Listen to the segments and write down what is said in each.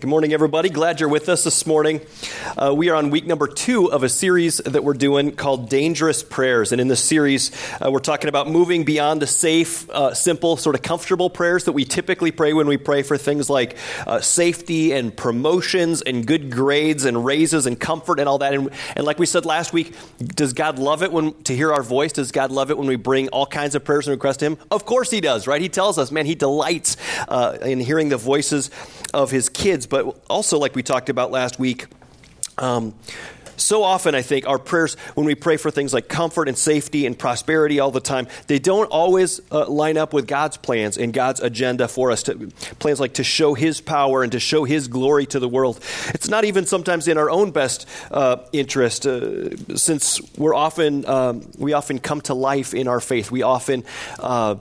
Good morning, everybody. Glad you're with us this morning. Uh, we are on week number two of a series that we're doing called Dangerous Prayers. And in this series, uh, we're talking about moving beyond the safe, uh, simple, sort of comfortable prayers that we typically pray when we pray for things like uh, safety and promotions and good grades and raises and comfort and all that. And, and, like we said last week, does God love it when to hear our voice? Does God love it when we bring all kinds of prayers and requests to Him? Of course He does, right? He tells us, man, He delights uh, in hearing the voices of His kids but also, like we talked about last week, um, so often I think our prayers, when we pray for things like comfort and safety and prosperity all the time, they don't always uh, line up with God's plans and God's agenda for us. To, plans like to show His power and to show His glory to the world. It's not even sometimes in our own best uh, interest, uh, since we're often um, we often come to life in our faith. We often uh,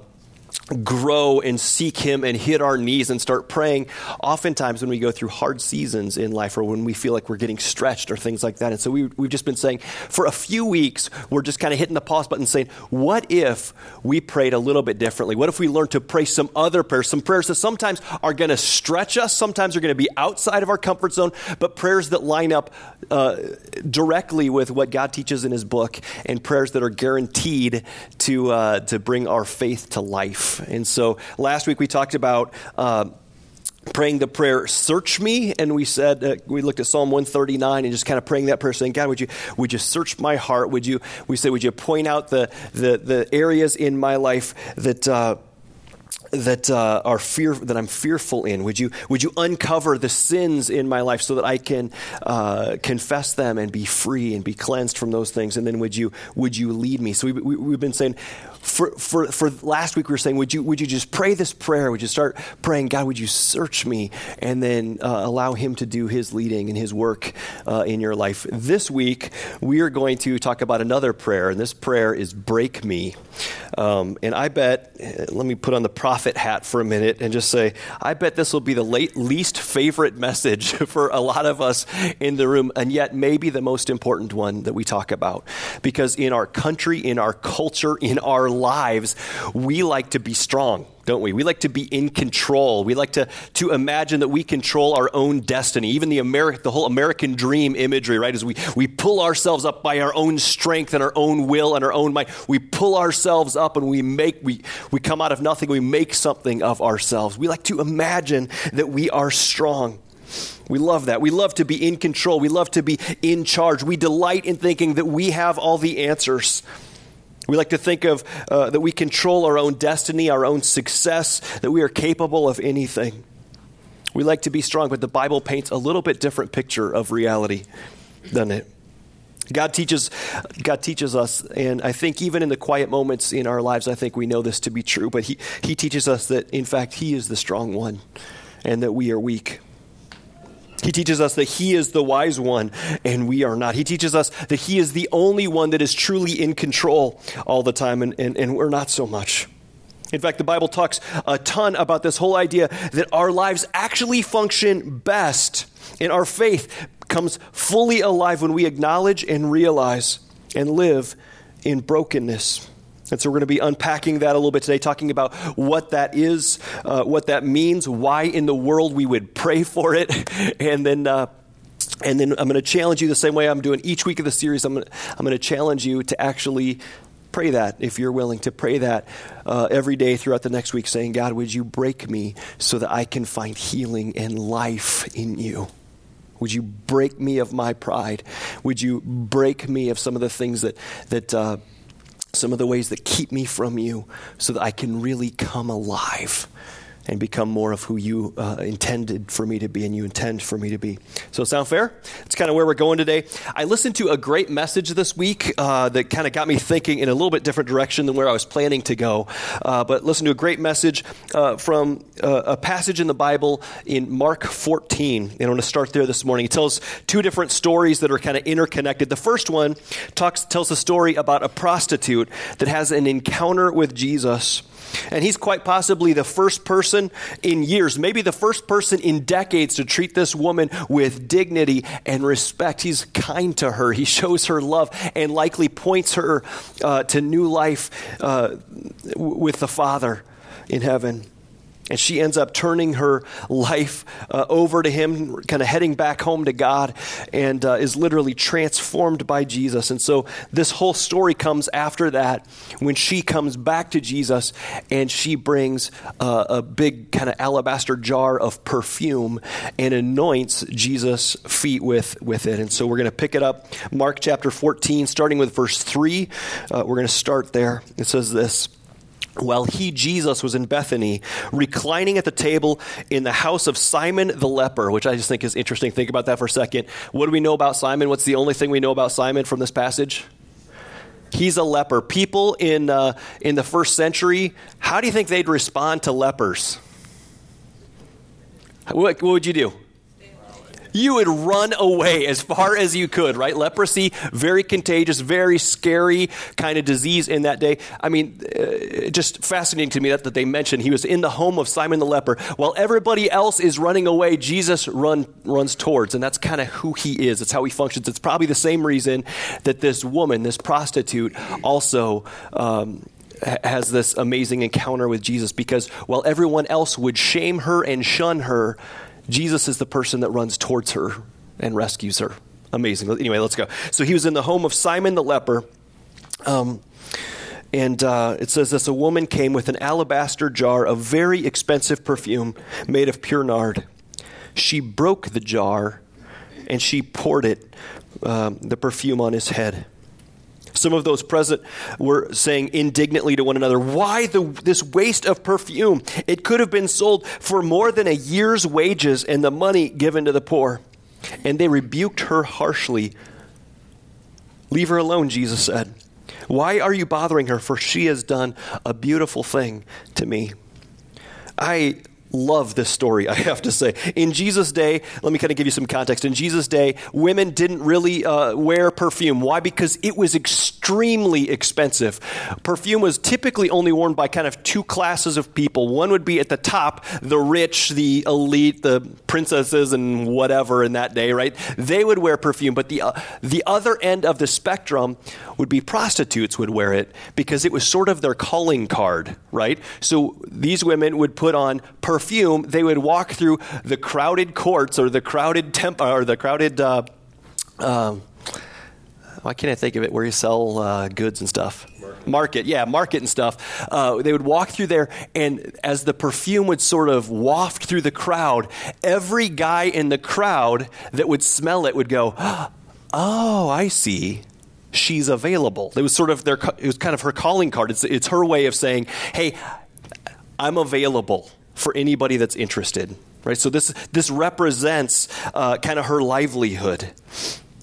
grow and seek Him and hit our knees and start praying, oftentimes when we go through hard seasons in life or when we feel like we're getting stretched or things like that. And so we, we've just been saying, for a few weeks, we're just kind of hitting the pause button saying, what if we prayed a little bit differently? What if we learned to pray some other prayers, some prayers that sometimes are going to stretch us, sometimes are going to be outside of our comfort zone, but prayers that line up uh, directly with what God teaches in His book and prayers that are guaranteed to, uh, to bring our faith to life. And so last week we talked about. Uh, praying the prayer search me and we said uh, we looked at psalm 139 and just kind of praying that prayer saying god would you would you search my heart would you we said would you point out the the, the areas in my life that uh, that uh, are fear that I'm fearful in? Would you would you uncover the sins in my life so that I can uh, confess them and be free and be cleansed from those things? And then would you would you lead me? So we, we, we've been saying for, for, for last week we were saying, would you, would you just pray this prayer? Would you start praying, God, would you search me? And then uh, allow Him to do His leading and His work uh, in your life. This week, we are going to talk about another prayer, and this prayer is break me. Um, and I bet, uh, let me put on the prophet hat for a minute and just say, I bet this will be the late, least favorite message for a lot of us in the room, and yet maybe the most important one that we talk about. Because in our country, in our culture, in our lives, we like to be strong, don't we? We like to be in control. We like to, to imagine that we control our own destiny. Even the, Ameri- the whole American dream imagery, right? Is we, we pull ourselves up by our own strength and our own will and our own might. We pull ourselves up and we make, we, we come out of nothing. We make something of ourselves. We like to imagine that we are strong. We love that. We love to be in control. We love to be in charge. We delight in thinking that we have all the answers. We like to think of uh, that we control our own destiny, our own success, that we are capable of anything. We like to be strong, but the Bible paints a little bit different picture of reality, doesn't it? God teaches, God teaches us, and I think even in the quiet moments in our lives, I think we know this to be true, but He, he teaches us that, in fact, He is the strong one and that we are weak. He teaches us that He is the wise one and we are not. He teaches us that He is the only one that is truly in control all the time and, and, and we're not so much. In fact, the Bible talks a ton about this whole idea that our lives actually function best and our faith comes fully alive when we acknowledge and realize and live in brokenness. And so we're going to be unpacking that a little bit today, talking about what that is, uh, what that means, why in the world we would pray for it, and then. Uh, and then I'm going to challenge you the same way I'm doing each week of the series. I'm going to, I'm going to challenge you to actually pray that if you're willing to pray that uh, every day throughout the next week, saying, God, would you break me so that I can find healing and life in you? Would you break me of my pride? Would you break me of some of the things that, that, uh, some of the ways that keep me from you so that I can really come alive and become more of who you uh, intended for me to be and you intend for me to be. So, sound fair? It's kind of where we're going today. I listened to a great message this week uh, that kind of got me thinking in a little bit different direction than where I was planning to go. Uh, but listen to a great message uh, from uh, a passage in the Bible in Mark 14. And I want to start there this morning. It tells two different stories that are kind of interconnected. The first one talks, tells a story about a prostitute that has an encounter with Jesus. And he's quite possibly the first person in years, maybe the first person in decades to treat this woman with dignity and respect. He's kind to her, he shows her love, and likely points her uh, to new life uh, with the Father in heaven. And she ends up turning her life uh, over to him, kind of heading back home to God, and uh, is literally transformed by Jesus. And so this whole story comes after that when she comes back to Jesus and she brings uh, a big kind of alabaster jar of perfume and anoints Jesus' feet with, with it. And so we're going to pick it up, Mark chapter 14, starting with verse 3. Uh, we're going to start there. It says this while he, Jesus, was in Bethany, reclining at the table in the house of Simon the leper, which I just think is interesting. Think about that for a second. What do we know about Simon? What's the only thing we know about Simon from this passage? He's a leper. People in, uh, in the first century, how do you think they'd respond to lepers? What, what would you do? You would run away as far as you could, right? Leprosy, very contagious, very scary kind of disease in that day. I mean, uh, just fascinating to me that, that they mentioned he was in the home of Simon the leper. While everybody else is running away, Jesus run, runs towards, and that's kind of who he is. It's how he functions. It's probably the same reason that this woman, this prostitute, also. Um, has this amazing encounter with Jesus because while everyone else would shame her and shun her, Jesus is the person that runs towards her and rescues her. Amazing. Anyway, let's go. So he was in the home of Simon the leper. Um, and uh, it says this a woman came with an alabaster jar of very expensive perfume made of pure nard. She broke the jar and she poured it, um, the perfume on his head. Some of those present were saying indignantly to one another, Why the, this waste of perfume? It could have been sold for more than a year's wages and the money given to the poor. And they rebuked her harshly. Leave her alone, Jesus said. Why are you bothering her? For she has done a beautiful thing to me. I love this story, I have to say. In Jesus' day, let me kind of give you some context. In Jesus' day, women didn't really uh, wear perfume. Why? Because it was extremely expensive. Perfume was typically only worn by kind of two classes of people. One would be at the top, the rich, the elite, the princesses, and whatever in that day, right? They would wear perfume. But the, uh, the other end of the spectrum would be prostitutes would wear it because it was sort of their calling card, right? So these women would put on perfume perfume, they would walk through the crowded courts or the crowded temp or the crowded. Uh, um, why can't I think of it? Where you sell uh, goods and stuff. Market. market. yeah, market and stuff. Uh, they would walk through there, and as the perfume would sort of waft through the crowd, every guy in the crowd that would smell it would go, "Oh, I see." She's available. It was sort of their. It was kind of her calling card. It's it's her way of saying, "Hey, I'm available." For anybody that's interested. Right? So this, this represents uh, kind of her livelihood.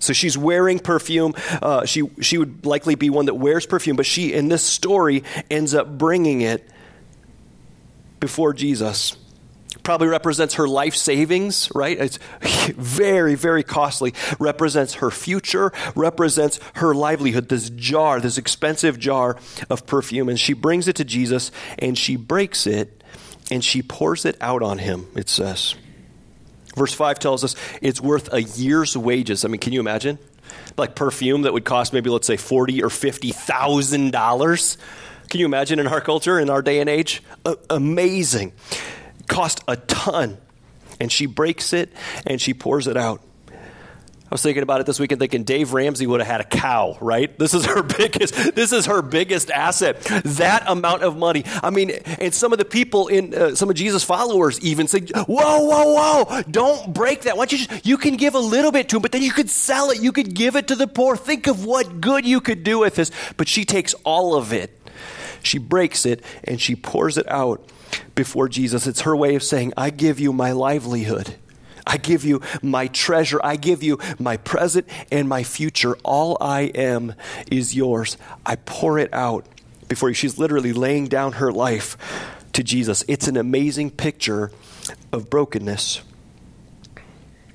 So she's wearing perfume. Uh, she, she would likely be one that wears perfume, but she, in this story, ends up bringing it before Jesus. Probably represents her life savings, right? It's very, very costly. Represents her future, represents her livelihood. This jar, this expensive jar of perfume. And she brings it to Jesus and she breaks it and she pours it out on him, it says. Verse 5 tells us it's worth a year's wages. I mean, can you imagine? Like perfume that would cost maybe, let's say, forty or fifty thousand dollars. Can you imagine in our culture, in our day and age? A- amazing. Cost a ton. And she breaks it and she pours it out. I was thinking about it this weekend, thinking Dave Ramsey would have had a cow, right? This is her biggest. This is her biggest asset. That amount of money. I mean, and some of the people in uh, some of Jesus' followers even say, "Whoa, whoa, whoa! Don't break that. Why don't you? Just, you can give a little bit to him, but then you could sell it. You could give it to the poor. Think of what good you could do with this." But she takes all of it. She breaks it and she pours it out before Jesus. It's her way of saying, "I give you my livelihood." I give you my treasure. I give you my present and my future. All I am is yours. I pour it out before you. She's literally laying down her life to Jesus. It's an amazing picture of brokenness.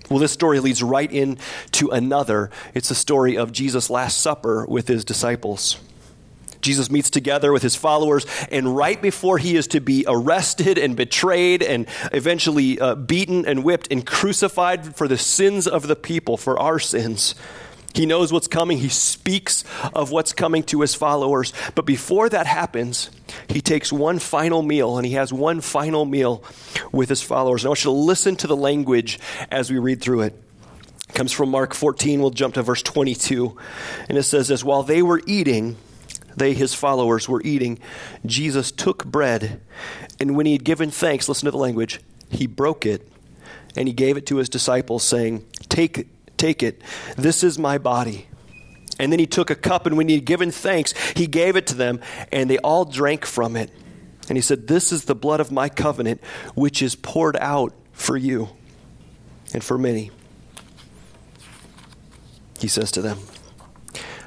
Well, this story leads right into another. It's the story of Jesus' Last Supper with his disciples. Jesus meets together with his followers, and right before he is to be arrested and betrayed and eventually uh, beaten and whipped and crucified for the sins of the people, for our sins, He knows what's coming. He speaks of what's coming to his followers. But before that happens, he takes one final meal and he has one final meal with his followers. And I want you to listen to the language as we read through it. It comes from Mark 14. We'll jump to verse 22. And it says this While they were eating, they, his followers, were eating, Jesus took bread, and when he had given thanks, listen to the language, he broke it, and he gave it to his disciples, saying, Take it, Take it. This is my body. And then he took a cup, and when he had given thanks, he gave it to them, and they all drank from it. And he said, This is the blood of my covenant, which is poured out for you and for many. He says to them,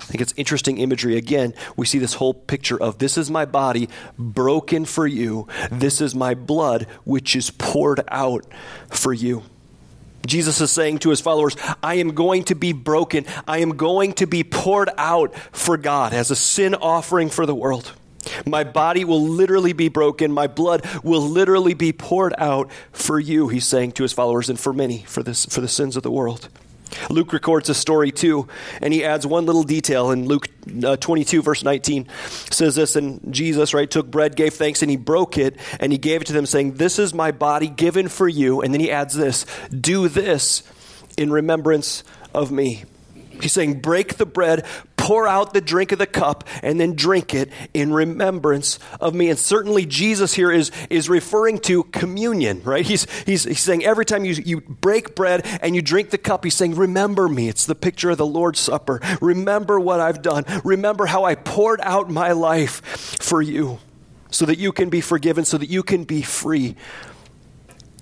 I think it's interesting imagery. Again, we see this whole picture of this is my body broken for you. This is my blood, which is poured out for you. Jesus is saying to his followers, I am going to be broken. I am going to be poured out for God as a sin offering for the world. My body will literally be broken. My blood will literally be poured out for you, he's saying to his followers, and for many, for, this, for the sins of the world. Luke records a story too, and he adds one little detail in Luke uh, 22, verse 19. Says this, and Jesus, right, took bread, gave thanks, and he broke it, and he gave it to them, saying, This is my body given for you. And then he adds this Do this in remembrance of me. He's saying, Break the bread, pour out the drink of the cup and then drink it in remembrance of me. And certainly Jesus here is, is referring to communion, right? He's, he's, he's saying every time you, you break bread and you drink the cup, he's saying, Remember me. It's the picture of the Lord's Supper. Remember what I've done. Remember how I poured out my life for you so that you can be forgiven, so that you can be free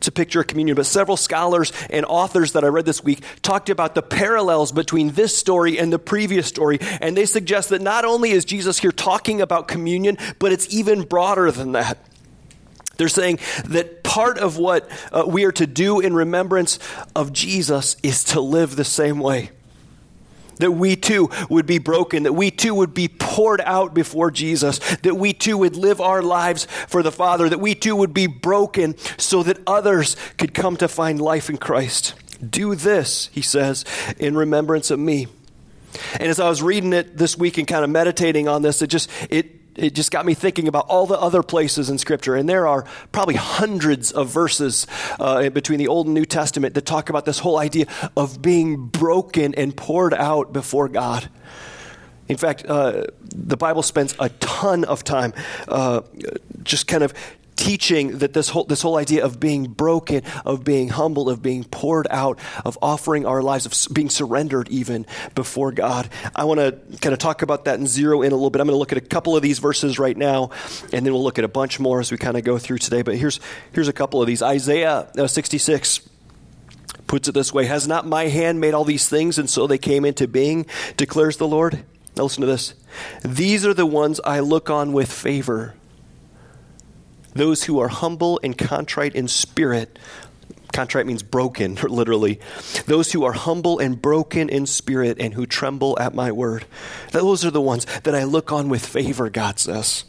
to picture of communion, but several scholars and authors that I read this week talked about the parallels between this story and the previous story. And they suggest that not only is Jesus here talking about communion, but it's even broader than that. They're saying that part of what uh, we are to do in remembrance of Jesus is to live the same way that we too would be broken, that we too would be poured out before Jesus, that we too would live our lives for the Father, that we too would be broken so that others could come to find life in Christ. Do this, he says, in remembrance of me. And as I was reading it this week and kind of meditating on this, it just it it just got me thinking about all the other places in Scripture. And there are probably hundreds of verses uh, between the Old and New Testament that talk about this whole idea of being broken and poured out before God. In fact, uh, the Bible spends a ton of time uh, just kind of teaching that this whole, this whole idea of being broken, of being humbled, of being poured out, of offering our lives, of being surrendered even before God. I want to kind of talk about that and zero in a little bit. I'm going to look at a couple of these verses right now, and then we'll look at a bunch more as we kind of go through today. But here's, here's a couple of these Isaiah uh, 66 puts it this way Has not my hand made all these things, and so they came into being, declares the Lord? Now listen to this. These are the ones I look on with favor those who are humble and contrite in spirit. Contrite means broken, literally. Those who are humble and broken in spirit and who tremble at my word. Those are the ones that I look on with favor, God says.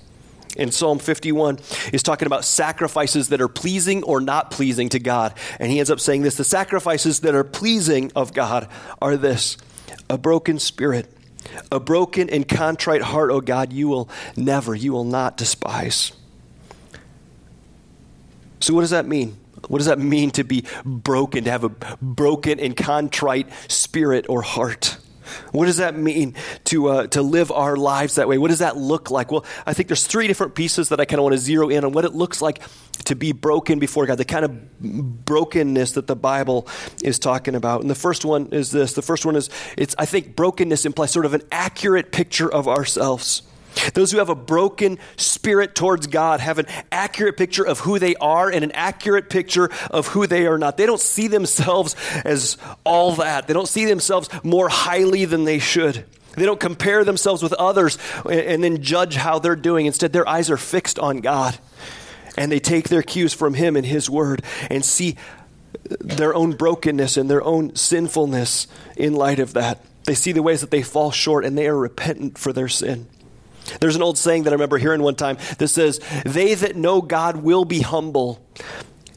In Psalm 51 is talking about sacrifices that are pleasing or not pleasing to God. And he ends up saying this the sacrifices that are pleasing of God are this a broken spirit, a broken and contrite heart, O God, you will never, you will not despise. So, what does that mean? What does that mean to be broken, to have a broken and contrite spirit or heart? What does that mean to, uh, to live our lives that way? What does that look like? Well, I think there's three different pieces that I kind of want to zero in on what it looks like to be broken before God, the kind of brokenness that the Bible is talking about. And the first one is this. The first one is, it's, I think brokenness implies sort of an accurate picture of ourselves. Those who have a broken spirit towards God have an accurate picture of who they are and an accurate picture of who they are not. They don't see themselves as all that, they don't see themselves more highly than they should. They don't compare themselves with others and then judge how they're doing. Instead, their eyes are fixed on God. And they take their cues from Him and His Word and see their own brokenness and their own sinfulness in light of that. They see the ways that they fall short and they are repentant for their sin. There's an old saying that I remember hearing one time that says, They that know God will be humble,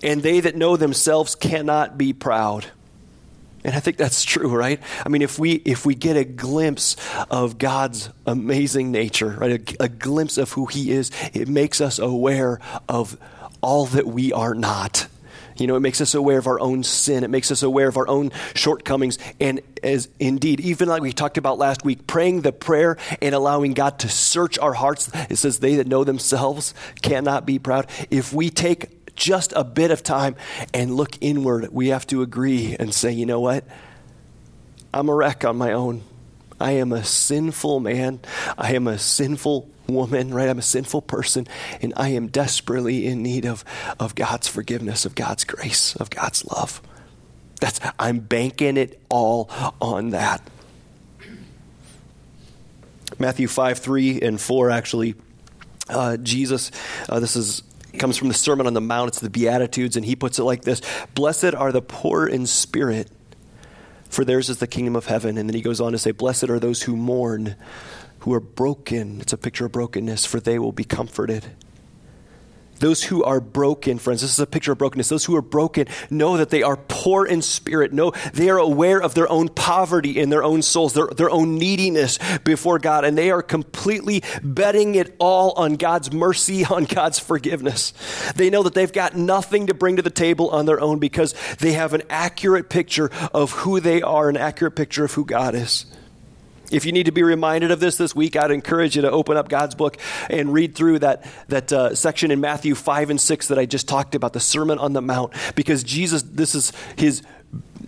and they that know themselves cannot be proud. And I think that's true, right? I mean, if we if we get a glimpse of God's amazing nature, right, a, a, glimpse of who He is, it makes us aware of all that we are not. You know, it makes us aware of our own sin. It makes us aware of our own shortcomings. And as indeed, even like we talked about last week, praying the prayer and allowing God to search our hearts. It says, They that know themselves cannot be proud. If we take just a bit of time and look inward, we have to agree and say, you know what? I'm a wreck on my own. I am a sinful man. I am a sinful woman, right? I'm a sinful person, and I am desperately in need of, of God's forgiveness, of God's grace, of God's love. That's I'm banking it all on that. Matthew 5, 3 and 4 actually. Uh, Jesus, uh, this is comes from the Sermon on the Mount. It's the Beatitudes, and he puts it like this Blessed are the poor in spirit, for theirs is the kingdom of heaven. And then he goes on to say, Blessed are those who mourn, who are broken. It's a picture of brokenness, for they will be comforted. Those who are broken, friends, this is a picture of brokenness. Those who are broken know that they are poor in spirit. Know they are aware of their own poverty in their own souls, their, their own neediness before God, and they are completely betting it all on God's mercy, on God's forgiveness. They know that they've got nothing to bring to the table on their own because they have an accurate picture of who they are, an accurate picture of who God is. If you need to be reminded of this this week, I'd encourage you to open up God's book and read through that, that uh, section in Matthew 5 and 6 that I just talked about, the Sermon on the Mount, because Jesus, this is his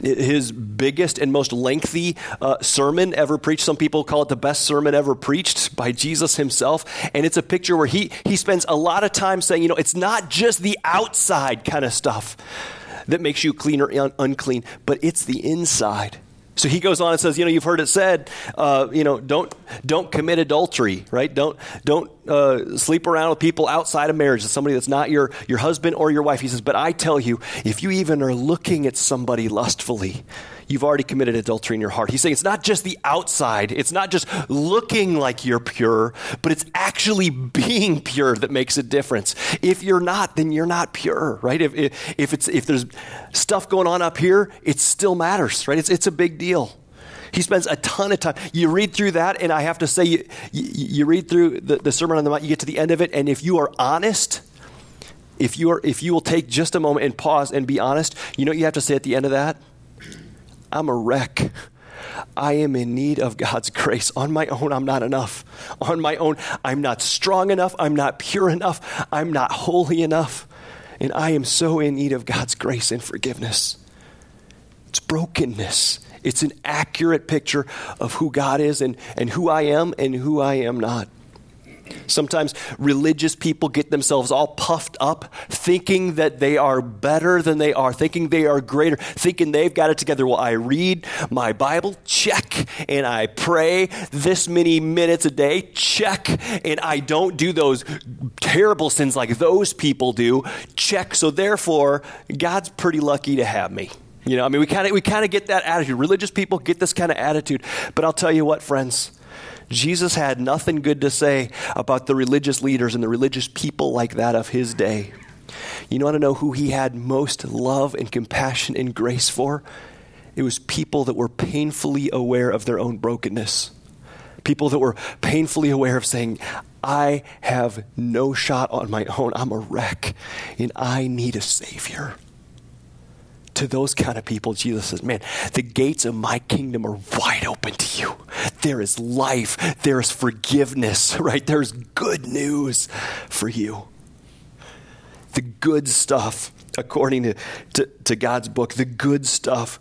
his biggest and most lengthy uh, sermon ever preached. Some people call it the best sermon ever preached by Jesus himself. And it's a picture where he, he spends a lot of time saying, you know, it's not just the outside kind of stuff that makes you clean or un- unclean, but it's the inside. So he goes on and says, you know, you've heard it said, uh, you know, don't don't commit adultery, right? Don't don't uh, sleep around with people outside of marriage, somebody that's not your your husband or your wife. He says, but I tell you, if you even are looking at somebody lustfully, you've already committed adultery in your heart. He's saying it's not just the outside, it's not just looking like you're pure, but it's actually being pure that makes a difference. If you're not, then you're not pure, right? If, if, if, it's, if there's stuff going on up here, it still matters, right? It's, it's a big deal. He spends a ton of time. You read through that, and I have to say, you, you, you read through the, the Sermon on the Mount, you get to the end of it, and if you are honest, if you, are, if you will take just a moment and pause and be honest, you know what you have to say at the end of that? I'm a wreck. I am in need of God's grace. On my own, I'm not enough. On my own, I'm not strong enough. I'm not pure enough. I'm not holy enough. And I am so in need of God's grace and forgiveness. It's brokenness. It's an accurate picture of who God is and, and who I am and who I am not. Sometimes religious people get themselves all puffed up, thinking that they are better than they are, thinking they are greater, thinking they've got it together. Well, I read my Bible, check, and I pray this many minutes a day, check, and I don't do those terrible sins like those people do, check. So therefore, God's pretty lucky to have me. You know, I mean, we kind of we kind of get that attitude. Religious people get this kind of attitude, but I'll tell you what, friends. Jesus had nothing good to say about the religious leaders and the religious people like that of his day. You want to know who he had most love and compassion and grace for? It was people that were painfully aware of their own brokenness. People that were painfully aware of saying, I have no shot on my own. I'm a wreck and I need a Savior to those kind of people, Jesus says, Man, the gates of my kingdom are wide open to you. There is life, there is forgiveness, right? There's good news for you. The good stuff, according to, to, to God's book, the good stuff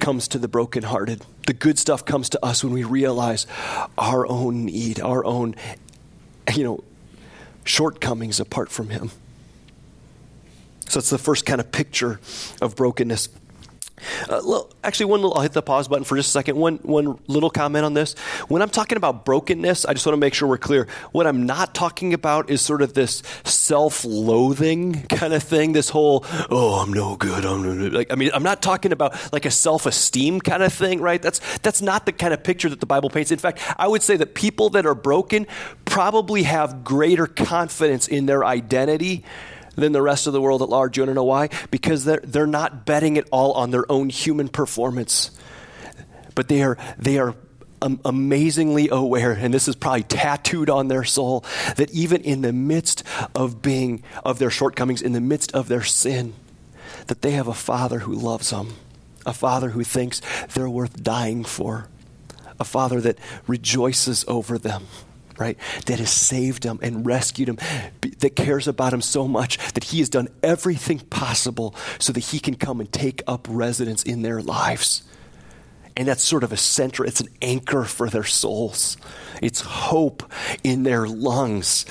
comes to the brokenhearted. The good stuff comes to us when we realize our own need, our own, you know, shortcomings apart from Him. So it's the first kind of picture of brokenness. Uh, actually, one little, I'll hit the pause button for just a second. One, one little comment on this. When I'm talking about brokenness, I just want to make sure we're clear. What I'm not talking about is sort of this self loathing kind of thing, this whole, oh, I'm no good. I'm no good. Like, I mean, I'm not talking about like a self esteem kind of thing, right? That's, that's not the kind of picture that the Bible paints. In fact, I would say that people that are broken probably have greater confidence in their identity than the rest of the world at large. You want to know why? Because they're, they're not betting it all on their own human performance, but they are, they are amazingly aware, and this is probably tattooed on their soul, that even in the midst of being, of their shortcomings, in the midst of their sin, that they have a father who loves them, a father who thinks they're worth dying for, a father that rejoices over them right? That has saved him and rescued him, that cares about him so much that he has done everything possible so that he can come and take up residence in their lives. And that's sort of a center, it's an anchor for their souls. It's hope in their lungs.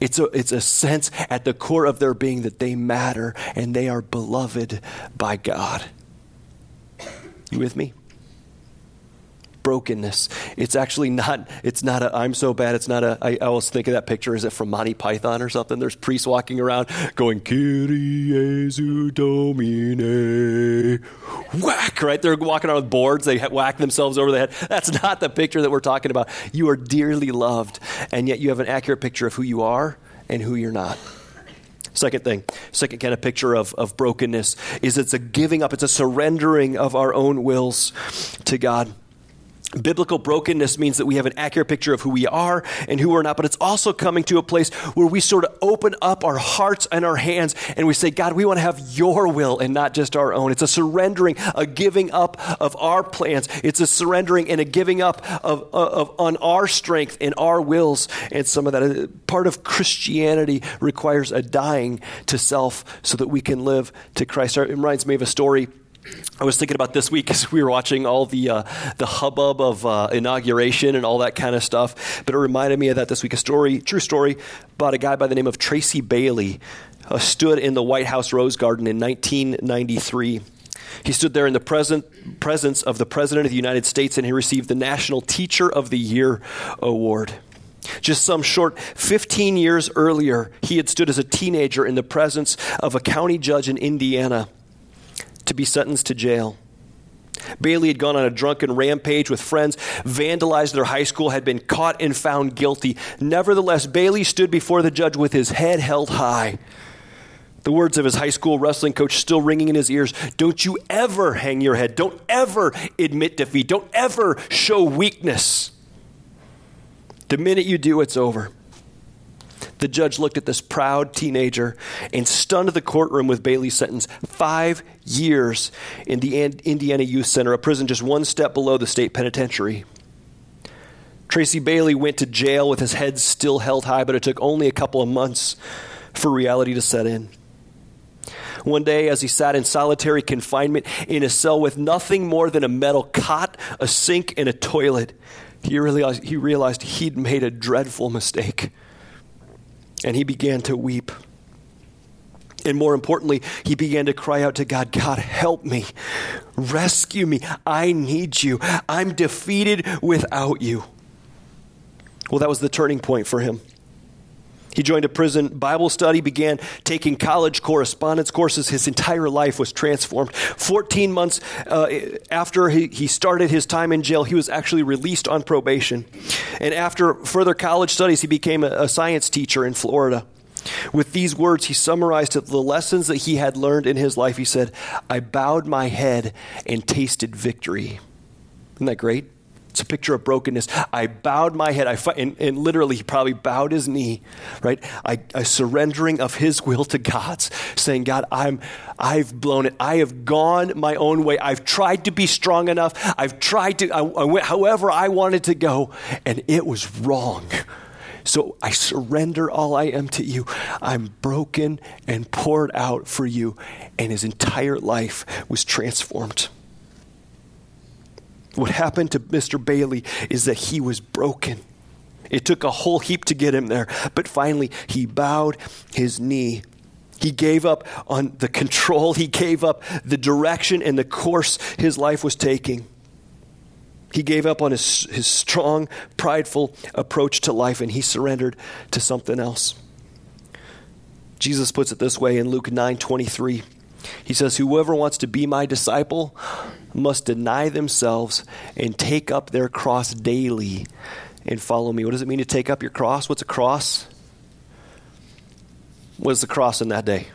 It's a, it's a sense at the core of their being that they matter and they are beloved by God. You with me? Brokenness. It's actually not, it's not a, I'm so bad, it's not a, I, I always think of that picture, is it from Monty Python or something? There's priests walking around going, Kyrie Jesu Domine. Whack, right? They're walking around with boards, they whack themselves over the head. That's not the picture that we're talking about. You are dearly loved, and yet you have an accurate picture of who you are and who you're not. Second thing, second kind of picture of, of brokenness is it's a giving up, it's a surrendering of our own wills to God. Biblical brokenness means that we have an accurate picture of who we are and who we're not, but it's also coming to a place where we sort of open up our hearts and our hands and we say, God, we want to have your will and not just our own. It's a surrendering, a giving up of our plans. It's a surrendering and a giving up of, of, of on our strength and our wills and some of that. Uh, part of Christianity requires a dying to self so that we can live to Christ. It reminds me of a story I was thinking about this week as we were watching all the uh, the hubbub of uh, inauguration and all that kind of stuff. But it reminded me of that this week. A story, true story, about a guy by the name of Tracey Bailey, uh, stood in the White House Rose Garden in 1993. He stood there in the present, presence of the President of the United States, and he received the National Teacher of the Year award. Just some short 15 years earlier, he had stood as a teenager in the presence of a county judge in Indiana to be sentenced to jail. Bailey had gone on a drunken rampage with friends, vandalized their high school, had been caught and found guilty. Nevertheless, Bailey stood before the judge with his head held high. The words of his high school wrestling coach still ringing in his ears Don't you ever hang your head. Don't ever admit defeat. Don't ever show weakness. The minute you do, it's over. The judge looked at this proud teenager and stunned the courtroom with Bailey's sentence five years in the Indiana Youth Center, a prison just one step below the state penitentiary. Tracey Bailey went to jail with his head still held high, but it took only a couple of months for reality to set in. One day, as he sat in solitary confinement in a cell with nothing more than a metal cot, a sink, and a toilet, he realized, he realized he'd made a dreadful mistake and he began to weep. And more importantly, he began to cry out to God, God, help me. Rescue me. I need you. I'm defeated without you. Well, that was the turning point for him. He joined a prison Bible study, began taking college correspondence courses. His entire life was transformed. 14 months uh, after he, he started his time in jail, he was actually released on probation. And after further college studies, he became a, a science teacher in Florida. With these words, he summarized the lessons that he had learned in his life. He said, I bowed my head and tasted victory. Isn't that great? It's a picture of brokenness. I bowed my head. I and, and, literally, he probably bowed his knee, right? I, a surrendering of his will to God's, saying, God, I'm, I've blown it. I have gone my own way. I've tried to be strong enough. I've tried to, I, I went however I wanted to go, and it was wrong. So I surrender all I am to you. I'm broken and poured out for you. And his entire life was transformed. What happened to Mr. Bailey is that he was broken. It took a whole heap to get him there, but finally he bowed his knee. He gave up on the control, he gave up the direction and the course his life was taking. He gave up on his, his strong, prideful approach to life and he surrendered to something else. Jesus puts it this way in Luke 9 23. He says, Whoever wants to be my disciple must deny themselves and take up their cross daily and follow me. What does it mean to take up your cross? What's a cross? was the cross in that day?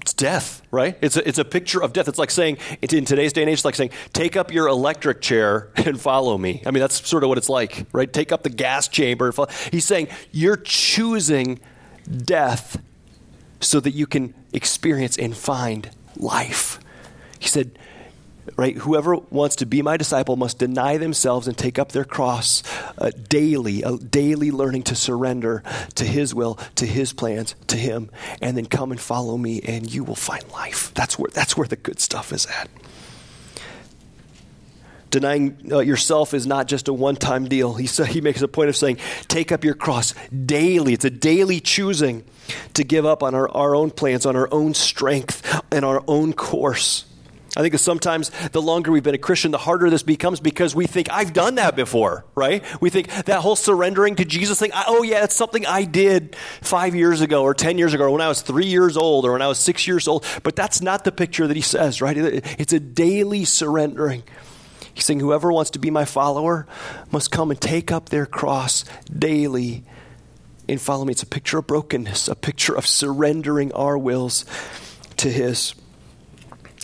It's death, right? It's a, it's a picture of death. It's like saying, in today's day and age, it's like saying, take up your electric chair and follow me. I mean, that's sort of what it's like, right? Take up the gas chamber. He's saying, you're choosing death so that you can experience and find life. He said, right? Whoever wants to be my disciple must deny themselves and take up their cross uh, daily, uh, daily learning to surrender to His will, to His plans, to Him, and then come and follow me, and you will find life. That's where that's where the good stuff is at. Denying uh, yourself is not just a one-time deal. He sa- he makes a point of saying, "Take up your cross daily." It's a daily choosing to give up on our, our own plans, on our own strength, and our own course I think sometimes the longer we've been a Christian, the harder this becomes because we think, I've done that before, right? We think that whole surrendering to Jesus thing, oh, yeah, it's something I did five years ago or 10 years ago or when I was three years old or when I was six years old. But that's not the picture that he says, right? It's a daily surrendering. He's saying, whoever wants to be my follower must come and take up their cross daily and follow me. It's a picture of brokenness, a picture of surrendering our wills to his.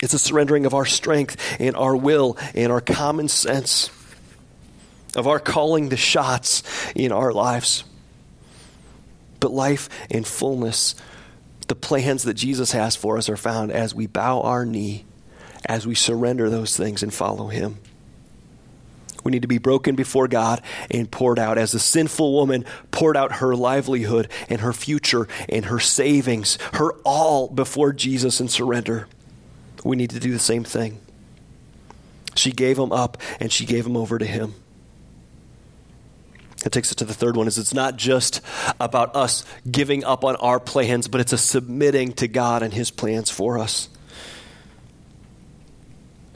It's a surrendering of our strength and our will and our common sense, of our calling the shots in our lives. But life and fullness, the plans that Jesus has for us, are found as we bow our knee, as we surrender those things and follow Him. We need to be broken before God and poured out as the sinful woman poured out her livelihood and her future and her savings, her all before Jesus and surrender we need to do the same thing. She gave him up and she gave him over to him. That takes us to the third one is it's not just about us giving up on our plans, but it's a submitting to God and his plans for us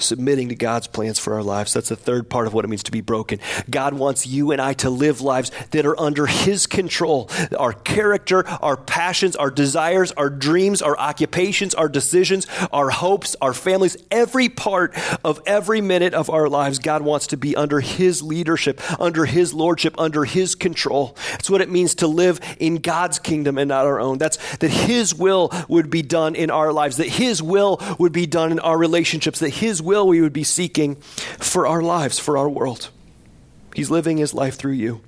submitting to God's plans for our lives. That's the third part of what it means to be broken. God wants you and I to live lives that are under His control. Our character, our passions, our desires, our dreams, our occupations, our decisions, our hopes, our families, every part of every minute of our lives, God wants to be under His leadership, under His lordship, under His control. That's what it means to live in God's kingdom and not our own. That's that His will would be done in our lives, that His will would be done in our relationships, that His will will we would be seeking for our lives, for our world. He's living his life through you.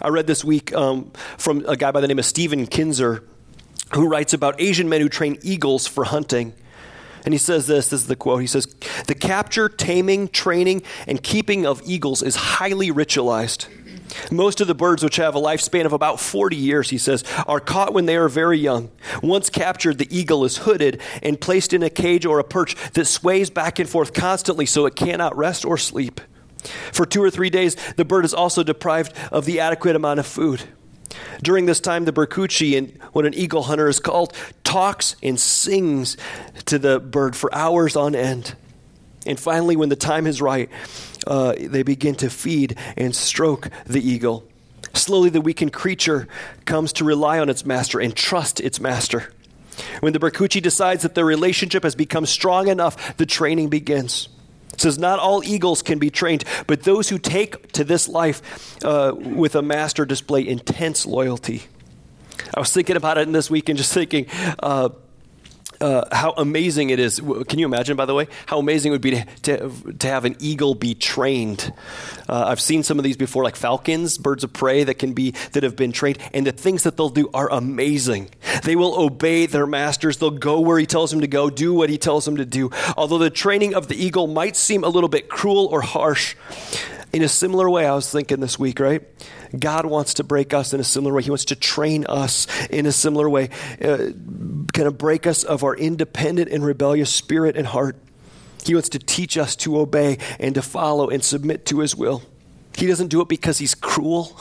I read this week um, from a guy by the name of Stephen Kinzer who writes about Asian men who train eagles for hunting. And he says this this is the quote. He says, The capture, taming, training, and keeping of eagles is highly ritualized. Most of the birds, which have a lifespan of about 40 years, he says, are caught when they are very young. Once captured, the eagle is hooded and placed in a cage or a perch that sways back and forth constantly so it cannot rest or sleep. For two or three days, the bird is also deprived of the adequate amount of food. During this time, the Berkuchi, and what an eagle hunter is called, talks and sings to the bird for hours on end. And finally, when the time is right, uh, they begin to feed and stroke the eagle. Slowly, the weakened creature comes to rely on its master and trust its master. When the Berkuchi decides that their relationship has become strong enough, the training begins. It says, Not all eagles can be trained, but those who take to this life uh, with a master display intense loyalty. I was thinking about it in this week and just thinking, uh, uh, how amazing it is. Can you imagine, by the way, how amazing it would be to, to, to have an eagle be trained? Uh, I've seen some of these before, like falcons, birds of prey that can be that have been trained, and the things that they'll do are amazing. They will obey their masters. They'll go where he tells them to go, do what he tells them to do. Although the training of the eagle might seem a little bit cruel or harsh, in a similar way, I was thinking this week, right? God wants to break us in a similar way. He wants to train us in a similar way, uh, kind of break us of our independent and rebellious spirit and heart. He wants to teach us to obey and to follow and submit to His will. He doesn't do it because He's cruel.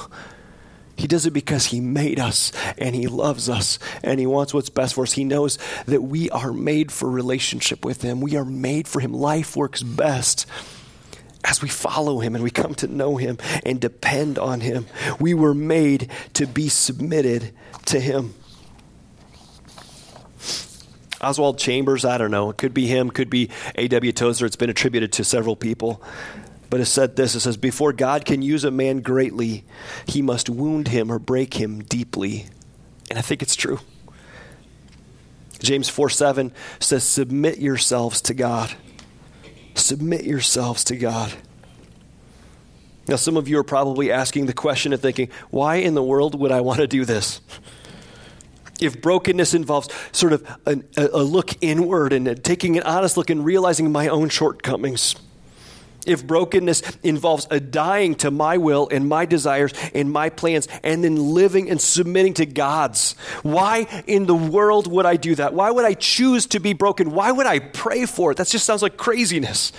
He does it because He made us and He loves us and He wants what's best for us. He knows that we are made for relationship with Him. We are made for Him. Life works best as we follow him and we come to know him and depend on him. We were made to be submitted to him. Oswald Chambers, I don't know. It could be him, could be A.W. Tozer. It's been attributed to several people. But it said this it says, Before God can use a man greatly, he must wound him or break him deeply. And I think it's true. James 4 7 says, Submit yourselves to God. Submit yourselves to God. Now, some of you are probably asking the question and thinking, why in the world would I want to do this? If brokenness involves sort of a, a look inward and taking an honest look and realizing my own shortcomings, if brokenness involves a dying to my will and my desires and my plans and then living and submitting to God's. Why in the world would I do that? Why would I choose to be broken? Why would I pray for it? That just sounds like craziness.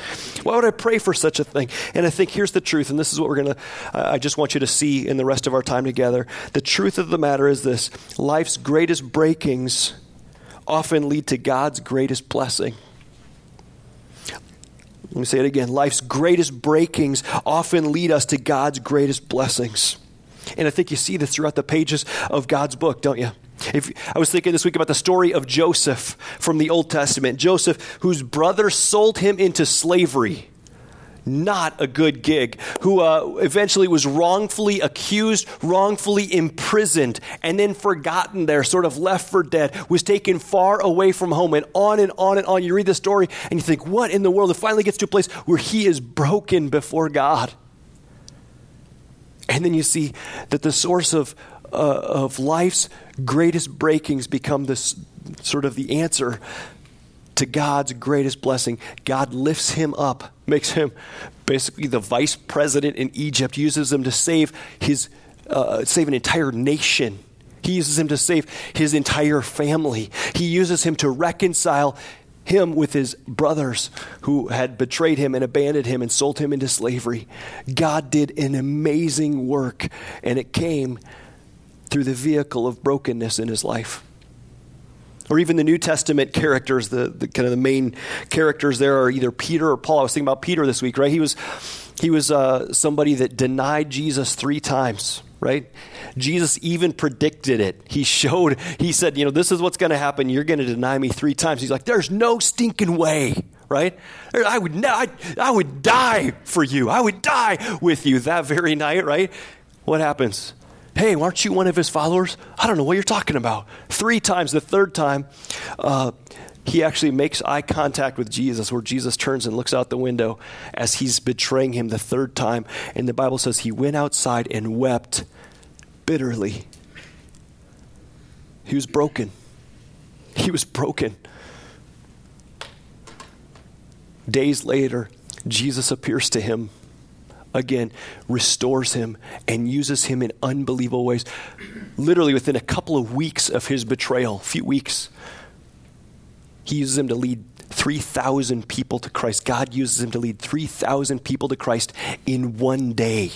Why would I pray for such a thing? And I think here's the truth, and this is what we're going to, I just want you to see in the rest of our time together. The truth of the matter is this life's greatest breakings often lead to God's greatest blessing. Let me say it again. Life's greatest breakings often lead us to God's greatest blessings. And I think you see this throughout the pages of God's book, don't you? If, I was thinking this week about the story of Joseph from the Old Testament. Joseph, whose brother sold him into slavery not a good gig, who uh, eventually was wrongfully accused, wrongfully imprisoned, and then forgotten there, sort of left for dead, was taken far away from home, and on and on and on. You read the story and you think, what in the world? It finally gets to a place where he is broken before God. And then you see that the source of, uh, of life's greatest breakings become this sort of the answer to God's greatest blessing. God lifts him up, makes him basically the vice president in Egypt, uses him to save his uh, save an entire nation. He uses him to save his entire family. He uses him to reconcile him with his brothers who had betrayed him and abandoned him and sold him into slavery. God did an amazing work, and it came through the vehicle of brokenness in his life or even the New Testament characters, the, the, kind of the main characters there are either Peter or Paul. I was thinking about Peter this week, right? He was he was uh, somebody that denied Jesus three times, right? Jesus even predicted it. He showed. He said, you know, this is what's going to happen. You're going to deny me three times. He's like, there's no stinking way. Right? I would, I, I would die for you. I would die with you that very night, right? What happens? Hey, aren't you one of his followers? I don't know what you're talking about. Three times. The third time, uh, he actually makes eye contact with Jesus, where Jesus turns and looks out the window as he's betraying him the third time. And the Bible says he went outside and wept bitterly. He was broken. He was broken. Days later, Jesus appears to him again restores him and uses him in unbelievable ways. Literally within a couple of weeks of his betrayal, a few weeks, he uses him to lead 3,000 people to Christ. God uses him to lead 3,000 people to Christ in one day.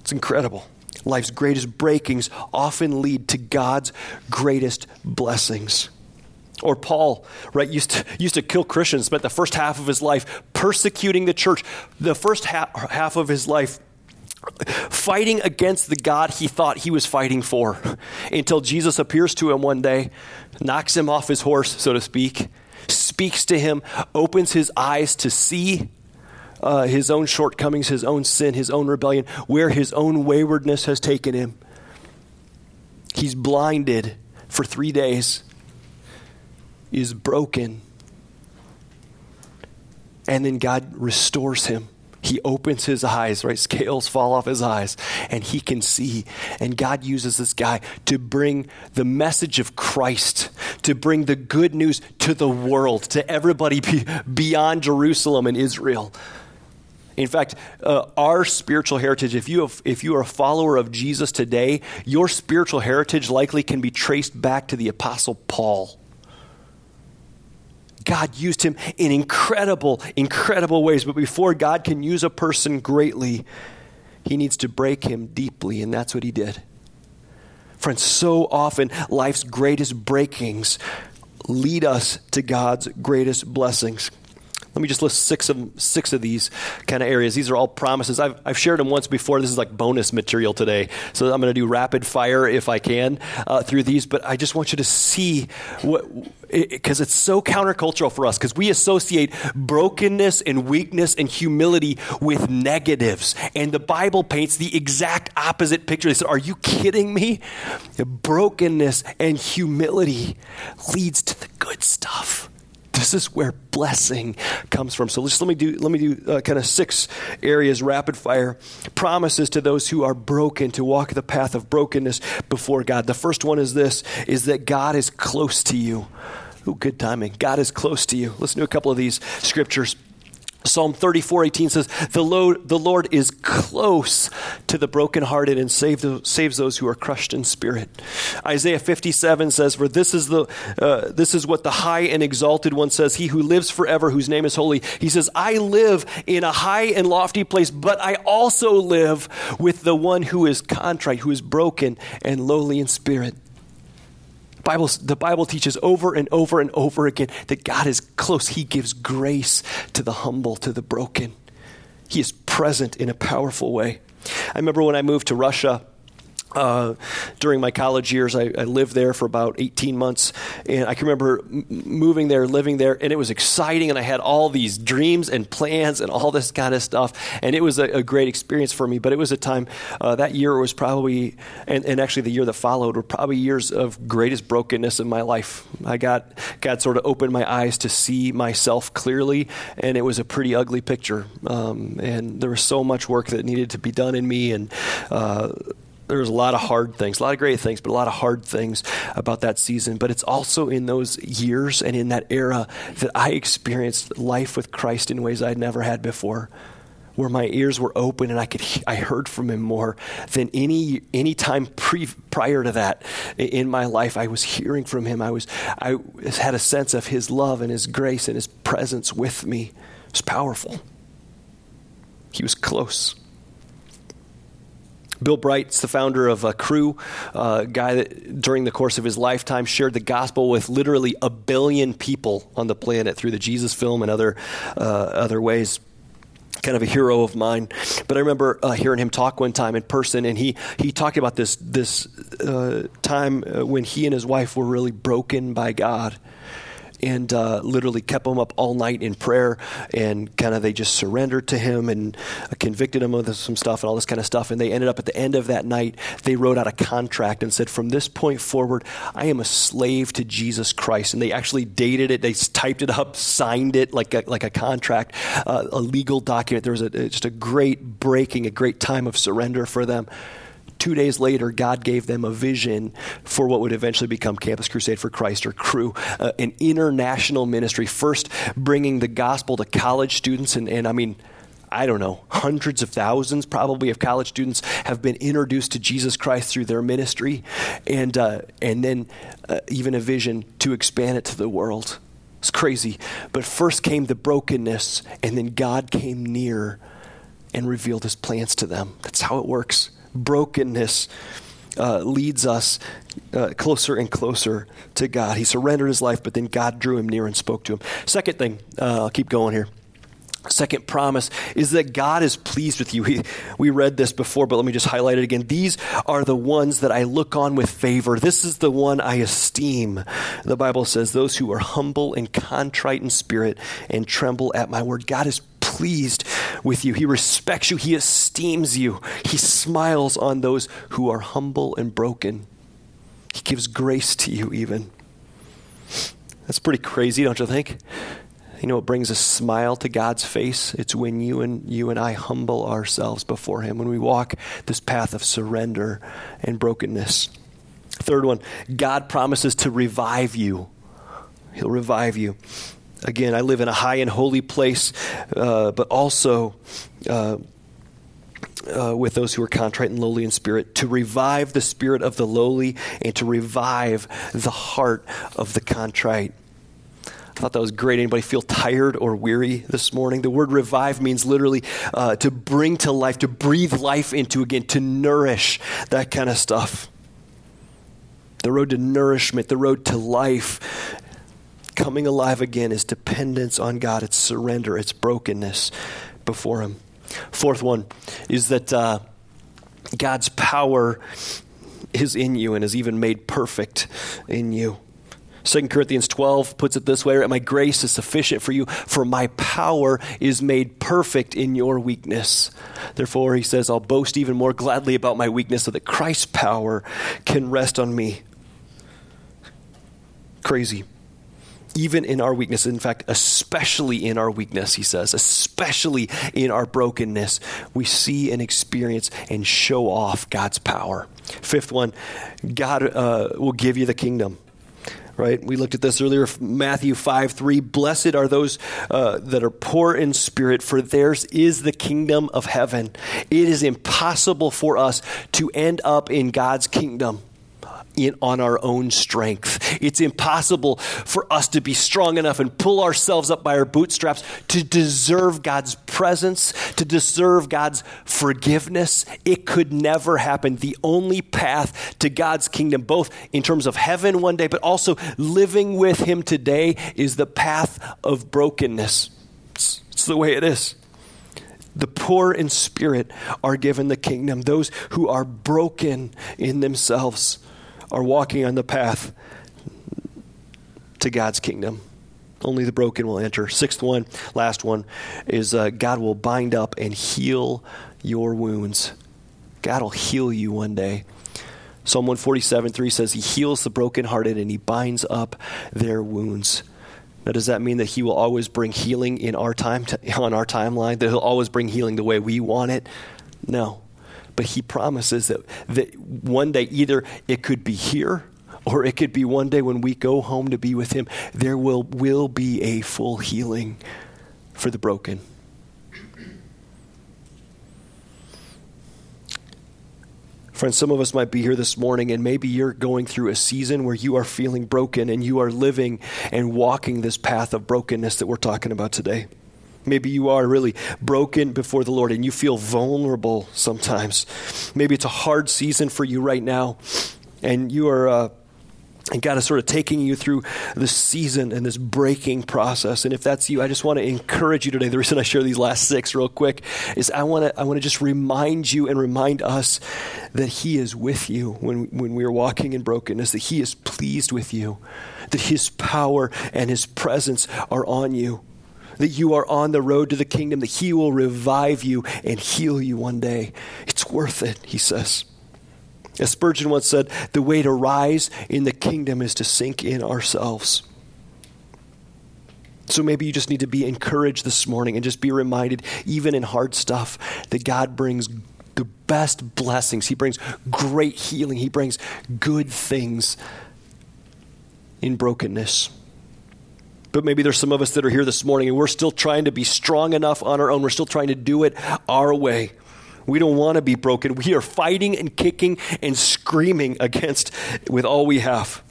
It's incredible. Life's greatest breakings often lead to God's greatest blessings. Or Paul, right, used to, used to kill Christians, spent the first half of his life persecuting the church, the first half, half of his life fighting against the God he thought he was fighting for until Jesus appears to him one day, knocks him off his horse, so to speak, speaks to him, opens his eyes to see uh, his own shortcomings, his own sin, his own rebellion, where his own waywardness has taken him. He's blinded for three days is broken. And then God restores him. He opens his eyes, right? Scales fall off his eyes, and he can see. And God uses this guy to bring the message of Christ, to bring the good news to the world, to everybody beyond Jerusalem and Israel. In fact, uh, our spiritual heritage, if you, have, if you are a follower of Jesus today, your spiritual heritage likely can be traced back to the Apostle Paul. God used him in incredible, incredible ways. But before God can use a person greatly, he needs to break him deeply, and that's what he did. Friends, so often life's greatest breakings lead us to God's greatest blessings. Let me just list six of six of these kind of areas. These are all promises. I've, I've shared them once before. This is like bonus material today. So I'm going to do rapid fire if I can uh, through these. But I just want you to see what, because it, it's so countercultural for us, because we associate brokenness and weakness and humility with negatives. And the Bible paints the exact opposite picture. They said, Are you kidding me? Brokenness and humility leads to the good stuff. This is where blessing comes from. So just let me do let me do uh, kind of six areas rapid fire promises to those who are broken to walk the path of brokenness before God. The first one is this is that God is close to you. Ooh, good timing. God is close to you. Listen to a couple of these scriptures. Psalm 34, 18 says, the Lord, the Lord is close to the brokenhearted and save the, saves those who are crushed in spirit. Isaiah 57 says, For this is, the, uh, this is what the high and exalted one says, He who lives forever, whose name is holy. He says, I live in a high and lofty place, but I also live with the one who is contrite, who is broken and lowly in spirit. Bible, the Bible teaches over and over and over again that God is close. He gives grace to the humble, to the broken. He is present in a powerful way. I remember when I moved to Russia uh, during my college years, I, I, lived there for about 18 months, and I can remember m- moving there, living there, and it was exciting, and I had all these dreams and plans and all this kind of stuff, and it was a, a great experience for me. But it was a time uh, that year was probably, and, and, actually the year that followed were probably years of greatest brokenness in my life. I got God sort of opened my eyes to see myself clearly, and it was a pretty ugly picture, um, and there was so much work that needed to be done in me, and. Uh, there was a lot of hard things, a lot of great things, but a lot of hard things about that season. But it's also in those years and in that era that I experienced life with Christ in ways I'd never had before. Where my ears were open and I could I heard from him more than any any time pre, prior to that in my life. I was hearing from him. I was I had a sense of his love and his grace and his presence with me. It was powerful. He was close. Bill Bright's the founder of a Cru, uh, guy that during the course of his lifetime shared the gospel with literally a billion people on the planet through the Jesus film and other uh, other ways kind of a hero of mine. But I remember uh, hearing him talk one time in person, and he he talked about this this uh, time uh, when he and his wife were really broken by God, and uh, literally kept them up all night in prayer and kind of they just surrendered to him and convicted him of some stuff and all this kind of stuff. And they ended up at the end of that night, they wrote out a contract and said, From this point forward, I am a slave to Jesus Christ. And they actually dated it, they typed it up, signed it like a, like a contract, uh, a legal document. There was a, just a great breaking, a great time of surrender for them two days later, God gave them a vision for what would eventually become Campus Crusade for Christ or Cru, uh, an international ministry, first bringing the gospel to college students. And, and I mean, I don't know, hundreds of thousands probably of college students have been introduced to Jesus Christ through their ministry, and, uh, and then uh, even a vision to expand it to the world. It's crazy. But first came the brokenness, and then God came near and revealed his plans to them. That's how it works brokenness uh, leads us uh, closer and closer to God. He surrendered his life, but then God drew him near and spoke to him. Second thing, uh, I'll keep going here. Second promise is that God is pleased with you. We, we read this before, but let me just highlight it again. These are the ones that I look on with favor. This is the one I esteem. The Bible says, Those who are humble and contrite in spirit and tremble at my word. God is pleased with you. He respects you. He esteems you. He smiles on those who are humble and broken. He gives grace to you, even. That's pretty crazy, don't you think? You know what brings a smile to God's face? It's when you and you and I humble ourselves before Him, when we walk this path of surrender and brokenness. Third one, God promises to revive you. He'll revive you. Again, I live in a high and holy place, uh, but also uh, uh, with those who are contrite and lowly in spirit, to revive the spirit of the lowly and to revive the heart of the contrite. I thought that was great. Anybody feel tired or weary this morning? The word revive means literally uh, to bring to life, to breathe life into again, to nourish, that kind of stuff. The road to nourishment, the road to life coming alive again is dependence on God, it's surrender, it's brokenness before Him. Fourth one is that uh, God's power is in you and is even made perfect in you. 2 Corinthians 12 puts it this way My grace is sufficient for you, for my power is made perfect in your weakness. Therefore, he says, I'll boast even more gladly about my weakness so that Christ's power can rest on me. Crazy. Even in our weakness, in fact, especially in our weakness, he says, especially in our brokenness, we see and experience and show off God's power. Fifth one, God uh, will give you the kingdom right? We looked at this earlier, Matthew 5 3. Blessed are those uh, that are poor in spirit, for theirs is the kingdom of heaven. It is impossible for us to end up in God's kingdom in, on our own strength. It's impossible for us to be strong enough and pull ourselves up by our bootstraps to deserve God's presence, to deserve God's forgiveness. It could never happen. The only path to God's kingdom, both in terms of heaven one day, but also living with Him today, is the path of brokenness. It's, it's the way it is. The poor in spirit are given the kingdom, those who are broken in themselves are walking on the path to God's kingdom. Only the broken will enter. Sixth one, last one, is uh, God will bind up and heal your wounds. God will heal you one day. Psalm 147 3 says, He heals the brokenhearted and He binds up their wounds. Now, does that mean that He will always bring healing in our time, to, on our timeline? That He'll always bring healing the way we want it? No. But he promises that, that one day either it could be here or it could be one day when we go home to be with him, there will, will be a full healing for the broken. Friends, some of us might be here this morning, and maybe you're going through a season where you are feeling broken and you are living and walking this path of brokenness that we're talking about today. Maybe you are really broken before the Lord and you feel vulnerable sometimes. Maybe it's a hard season for you right now and you are. Uh, and God is sort of taking you through this season and this breaking process. And if that's you, I just want to encourage you today. The reason I share these last six real quick is I want to I want to just remind you and remind us that He is with you when when we are walking in brokenness. That He is pleased with you. That His power and His presence are on you that you are on the road to the kingdom, that He will revive you and heal you one day. It's worth it, He says. As Spurgeon once said, the way to rise in the kingdom is to sink in ourselves. So maybe you just need to be encouraged this morning and just be reminded, even in hard stuff, that God brings the best blessings. He brings great healing. He brings good things in brokenness. But maybe there's some of us that are here this morning and we're still trying to be strong enough on our own. We're still trying to do it our way. We don't want to be broken. We are fighting and kicking and screaming against with all we have.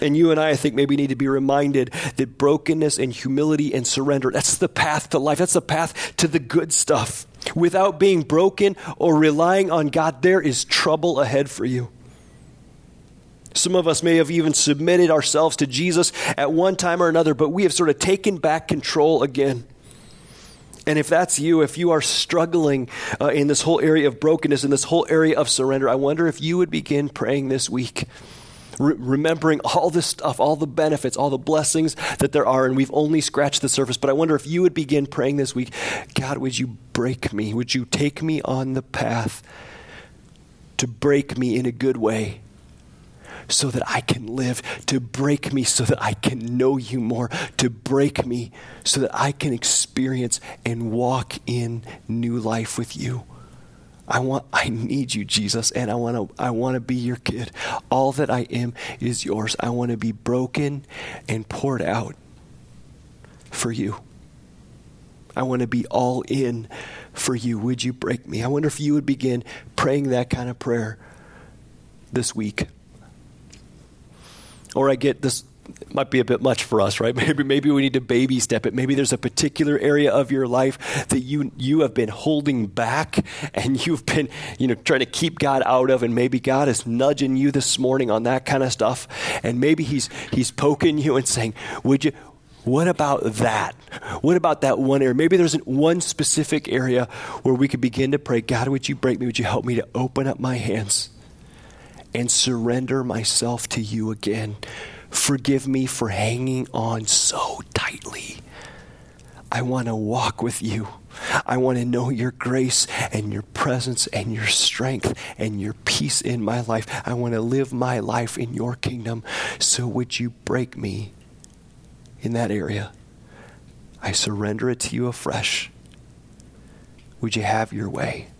And you and I, I think, maybe need to be reminded that brokenness and humility and surrender, that's the path to life. That's the path to the good stuff. Without being broken or relying on God, there is trouble ahead for you. Some of us may have even submitted ourselves to Jesus at one time or another, but we have sort of taken back control again. And if that's you, if you are struggling uh, in this whole area of brokenness, in this whole area of surrender, I wonder if you would begin praying this week. Re- remembering all this stuff, all the benefits, all the blessings that there are, and we've only scratched the surface. But I wonder if you would begin praying this week God, would you break me? Would you take me on the path to break me in a good way? So that I can live, to break me so that I can know you more, to break me so that I can experience and walk in new life with you. I want I need you Jesus and I want to I want to be your kid. All that I am is yours. I want to be broken and poured out for you. I want to be all in for you. Would you break me? I wonder if you would begin praying that kind of prayer this week. Or I get this might be a bit much for us, right? Maybe maybe we need to baby step it. Maybe there's a particular area of your life that you you have been holding back and you've been, you know, trying to keep God out of and maybe God is nudging you this morning on that kind of stuff and maybe he's he's poking you and saying, "Would you what about that? What about that one area? Maybe there's one specific area where we could begin to pray, God, would you break me? Would you help me to open up my hands and surrender myself to you again? Forgive me for hanging on so tightly. I want to walk with you. I want to know your grace and your presence and your strength and your peace in my life. I want to live my life in your kingdom. So would you break me in that area? I surrender it to you afresh. Would you have your way?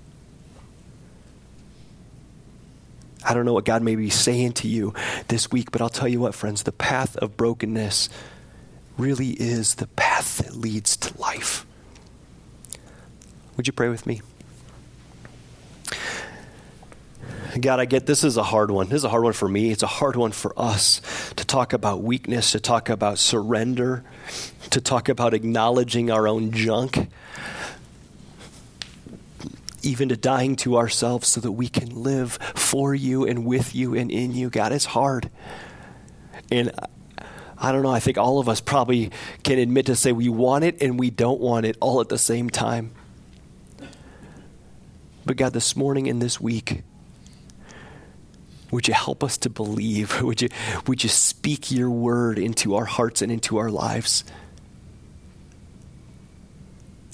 I don't know what God may be saying to you this week, but I'll tell you what, friends, the path of brokenness really is the path that leads to life. Would you pray with me? God, I get this is a hard one. This is a hard one for me. It's a hard one for us to talk about weakness, to talk about surrender, to talk about acknowledging our own junk even to dying to ourselves so that we can live for you and with you and in you. God, it's hard. And I don't know, I think all of us probably can admit to say we want it and we don't want it all at the same time. But God, this morning and this week, would you help us to believe? Would you, would you speak your word into our hearts and into our lives?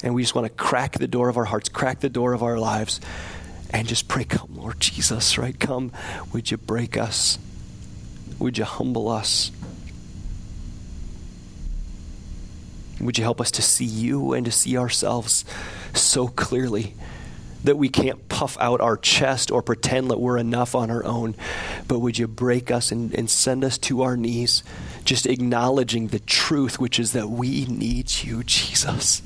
And we just want to crack the door of our hearts, crack the door of our lives, and just pray, Come, Lord Jesus, right? Come, would you break us? Would you humble us? Would you help us to see you and to see ourselves so clearly that we can't puff out our chest or pretend that we're enough on our own? But would you break us and, and send us to our knees, just acknowledging the truth, which is that we need you, Jesus?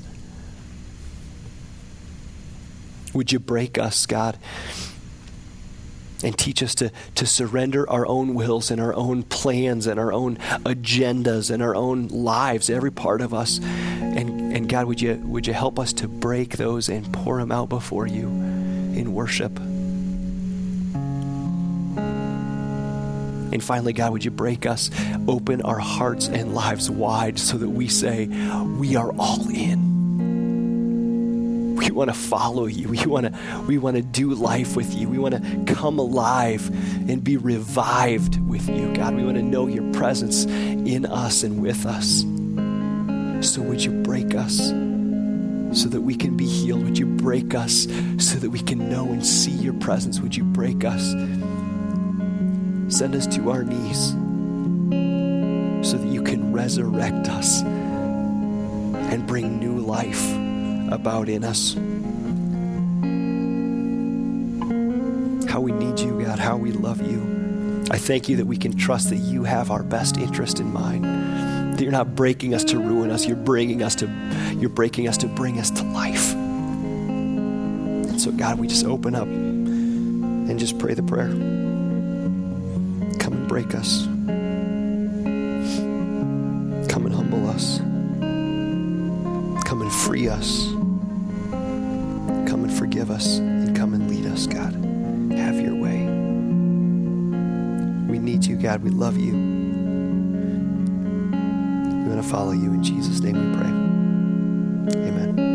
Would you break us, God? And teach us to, to surrender our own wills and our own plans and our own agendas and our own lives, every part of us. And, and God, would you, would you help us to break those and pour them out before you in worship? And finally, God, would you break us, open our hearts and lives wide so that we say, we are all in. We want to follow you. We want to we want to do life with you. We want to come alive and be revived with you, God. We want to know your presence in us and with us. So would you break us so that we can be healed? Would you break us so that we can know and see your presence? Would you break us? Send us to our knees so that you can resurrect us and bring new life about in us. How we need you, God, how we love you. I thank you that we can trust that you have our best interest in mind. That you're not breaking us to ruin us, you're bringing us to you're breaking us to bring us to life. And so God, we just open up and just pray the prayer. Come and break us. Come and humble us. Come and free us forgive us and come and lead us, God. Have your way. We need you, God. We love you. We want to follow you. In Jesus' name we pray. Amen.